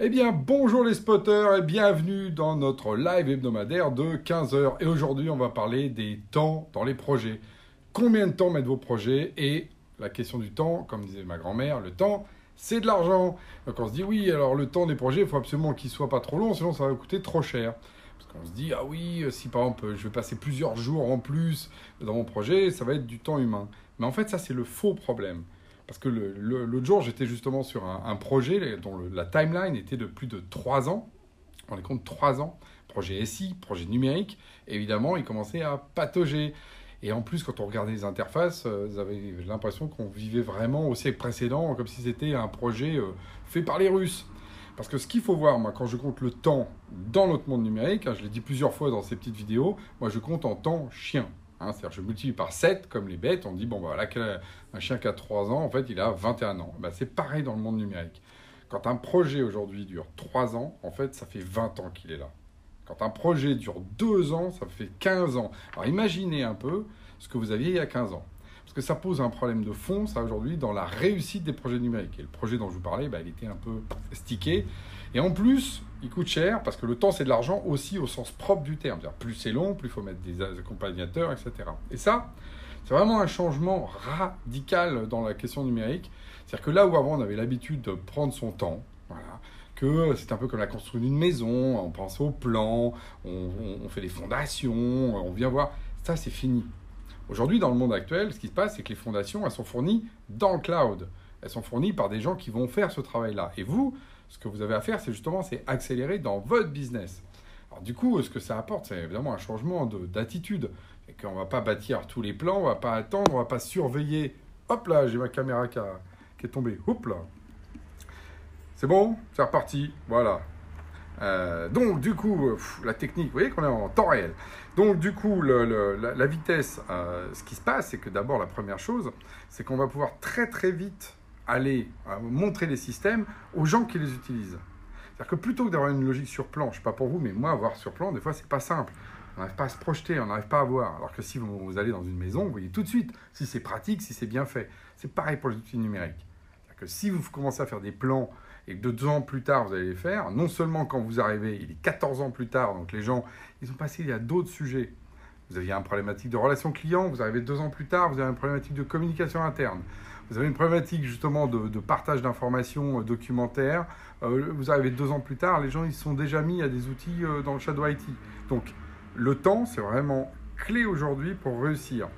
Eh bien, bonjour les spotters et bienvenue dans notre live hebdomadaire de 15h. Et aujourd'hui, on va parler des temps dans les projets. Combien de temps mettent vos projets Et la question du temps, comme disait ma grand-mère, le temps, c'est de l'argent. Donc on se dit, oui, alors le temps des projets, il faut absolument qu'il soit pas trop long, sinon ça va coûter trop cher. Parce qu'on se dit, ah oui, si par exemple je vais passer plusieurs jours en plus dans mon projet, ça va être du temps humain. Mais en fait, ça, c'est le faux problème. Parce que l'autre jour, j'étais justement sur un, projet dont la timeline était de plus de 3 ans. On est compte 3 ans. Projet SI, projet numérique. évidemment, il commençait à patauger. Et en plus, quand on regardait les interfaces, euh, vous avez l'impression qu'on vivait vraiment au siècle précédent, comme si c'était un projet euh, fait par les Russes. Parce que ce qu'il faut voir, moi, quand je compte le temps dans notre monde numérique, hein, je l'ai dit plusieurs fois dans ces petites vidéos, moi je compte en temps chien. Hein, c'est-à-dire je multiplie par 7 comme les bêtes, on dit, bon, bah, voilà, un chien qui a 3 ans, en fait, il a 21 ans. Bah, c'est pareil dans le monde numérique. Quand un projet aujourd'hui dure 3 ans, en fait, ça fait 20 ans qu'il est là. Quand un projet dure 2 ans, ça fait 15 ans. Alors imaginez un peu ce que vous aviez il y a 15 ans. Parce que ça pose un problème de fond, ça, aujourd'hui, dans la réussite des projets numériques. Et le projet dont je vous parlais, bah, il était un peu stické. Et en plus, il coûte cher parce que le temps, c'est de l'argent aussi au sens propre du terme. Plus c'est long, plus il faut mettre des accompagnateurs, etc. Et ça, c'est vraiment un changement radical dans la question numérique. C'est-à-dire que là où avant on avait l'habitude de prendre son temps, que c'est un peu comme la construction d'une maison, on pense au plan, on, fait des fondations, on vient voir, ça c'est fini. Aujourd'hui, dans le monde actuel, ce qui se passe, c'est que les fondations, elles sont fournies dans le cloud. Elles sont fournies par des gens qui vont faire ce travail-là. Et vous, ce que vous avez à faire, c'est justement c'est accélérer dans votre business. Alors du coup, ce que ça apporte, c'est évidemment un changement d'attitude. Et qu'on ne va pas bâtir tous les plans, on ne va pas attendre, on ne va pas surveiller. Hop là, j'ai ma caméra qui, qui, est tombée. Hop là. C'est bon, c'est reparti. Voilà. Euh, donc du coup, la technique, vous voyez qu'on est en temps réel. Donc du coup, la, vitesse, euh, ce qui se passe, c'est que d'abord la première chose, c'est qu'on va pouvoir très très vite aller euh, montrer les systèmes aux gens qui les utilisent. C'est-à-dire que plutôt que d'avoir une logique sur plan, je ne sais pas pour vous, mais moi, avoir sur plan, des fois, c'est pas simple. On n'arrive pas à se projeter, on n'arrive pas à voir. Alors que si vous, allez dans une maison, vous voyez tout de suite si c'est pratique, si c'est bien fait. C'est pareil pour les outils numériques. C'est-à-dire que si vous commencez à faire des plans et que deux ans plus tard, vous allez les faire, non seulement quand vous arrivez, il est 14 ans plus tard, donc les gens, ils ont passé a d'autres sujets. Vous aviez une problématique de relation client, vous arrivez deux ans plus tard, vous avez une problématique de communication interne. Vous avez une problématique justement de, partage d'informations euh, documentaires. Euh, vous arrivez deux ans plus tard, les gens ils sont déjà mis à des outils euh, dans le Shadow IT. Donc le temps, c'est vraiment clé aujourd'hui pour réussir.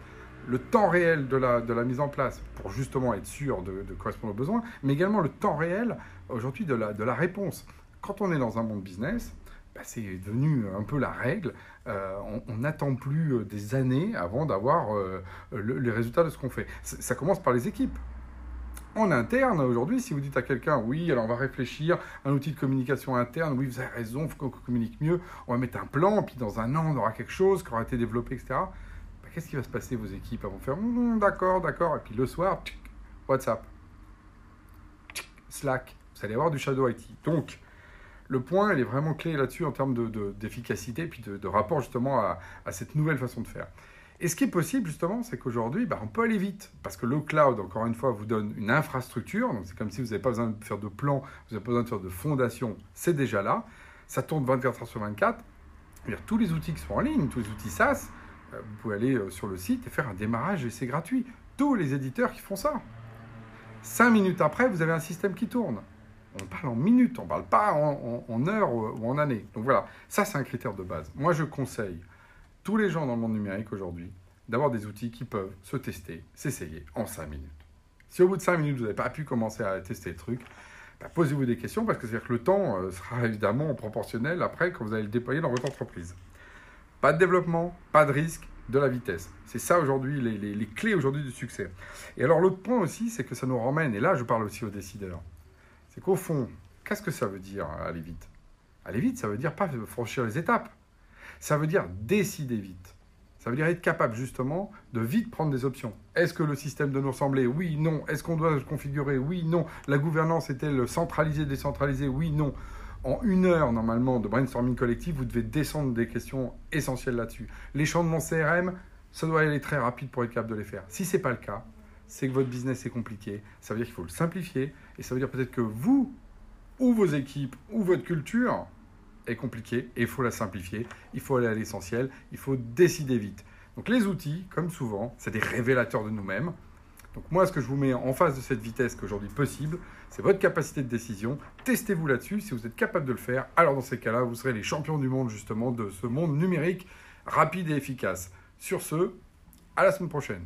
Le temps réel de la, de la mise en place, pour justement être sûr de, correspondre aux besoins, mais également le temps réel aujourd'hui de la, de la réponse. Quand on est dans un monde business, bah, c'est devenu un peu la règle. Euh, on n'attend plus euh, des années avant d'avoir euh, les résultats de ce qu'on fait. Ça commence par les équipes. En interne, aujourd'hui, si vous dites à quelqu'un, oui, alors on va réfléchir, un outil de communication interne, oui, vous avez raison, il faut qu'on communique mieux, on va mettre un plan, puis dans un an, on aura quelque chose qui aura été développé, etc. Qu'est-ce qui va se passer Vos équipes? Vont faire, hum, d'accord, d'accord, et puis le soir, WhatsApp, Slack, vous allez avoir du Shadow IT. Donc, le point, il est vraiment clé là-dessus en termes d'efficacité de, puis de, rapport justement à, cette nouvelle façon de faire. Et ce qui est possible justement, c'est qu'aujourd'hui, bah, on peut aller vite parce que le cloud, encore une fois, vous donne une infrastructure. C'est comme si vous n'avez pas besoin de faire de plan, vous n'avez pas besoin de faire de fondation, c'est déjà là. Ça tourne 24 heures sur 24. tous les outils qui sont en ligne, tous les outils SaaS, vous pouvez aller euh, sur le site et faire un démarrage et c'est gratuit. Tous les éditeurs qui font ça. Cinq minutes après, vous avez un système qui tourne. On parle en minutes, on ne parle pas en, heures ou en années. Donc voilà, ça c'est un critère de base. Moi je conseille tous les gens dans le monde numérique aujourd'hui d'avoir des outils qui peuvent se tester, s'essayer en 5 minutes. Si au bout de 5 minutes vous n'avez pas pu commencer à tester le truc, bah, posez-vous des questions parce que c'est-à-dire que le temps euh, sera évidemment proportionnel après quand vous allez le déployer dans votre entreprise. Pas de développement, pas de risque, de la vitesse. C'est ça aujourd'hui, les, les clés aujourd'hui du succès. Et alors l'autre point aussi, c'est que ça nous ramène, et là je parle aussi aux décideurs, c'est qu'au fond, qu'est-ce que ça veut dire aller vite? Aller vite, ça veut dire pas franchir les étapes. Ça veut dire décider vite. Ça veut dire être capable justement de vite prendre des options. Est-ce que le système doit nous ressembler? Oui, non. Est-ce qu'on doit le configurer? Oui, non. La gouvernance est-elle centralisée, décentralisée? Oui, non. En une heure, normalement, de brainstorming collectif, vous devez descendre des questions essentielles là-dessus. Les changements CRM, ça doit aller très rapide pour être capable de les faire. Si ce n'est pas le cas, c'est que votre business est compliqué. Ça veut dire qu'il faut le simplifier. Et ça veut dire peut-être que vous, ou vos équipes ou votre culture est compliquée et il faut la simplifier. Il faut aller à l'essentiel. Il faut décider vite. Donc les outils, comme souvent, c'est des révélateurs de nous-mêmes. Donc moi, ce que je vous mets en face de cette vitesse qu'aujourd'hui possible, c'est votre capacité de décision. Testez-vous là-dessus. Si vous êtes capable de le faire, alors dans ces cas-là, vous serez les champions du monde justement de ce monde numérique rapide et efficace. Sur ce, à la semaine prochaine.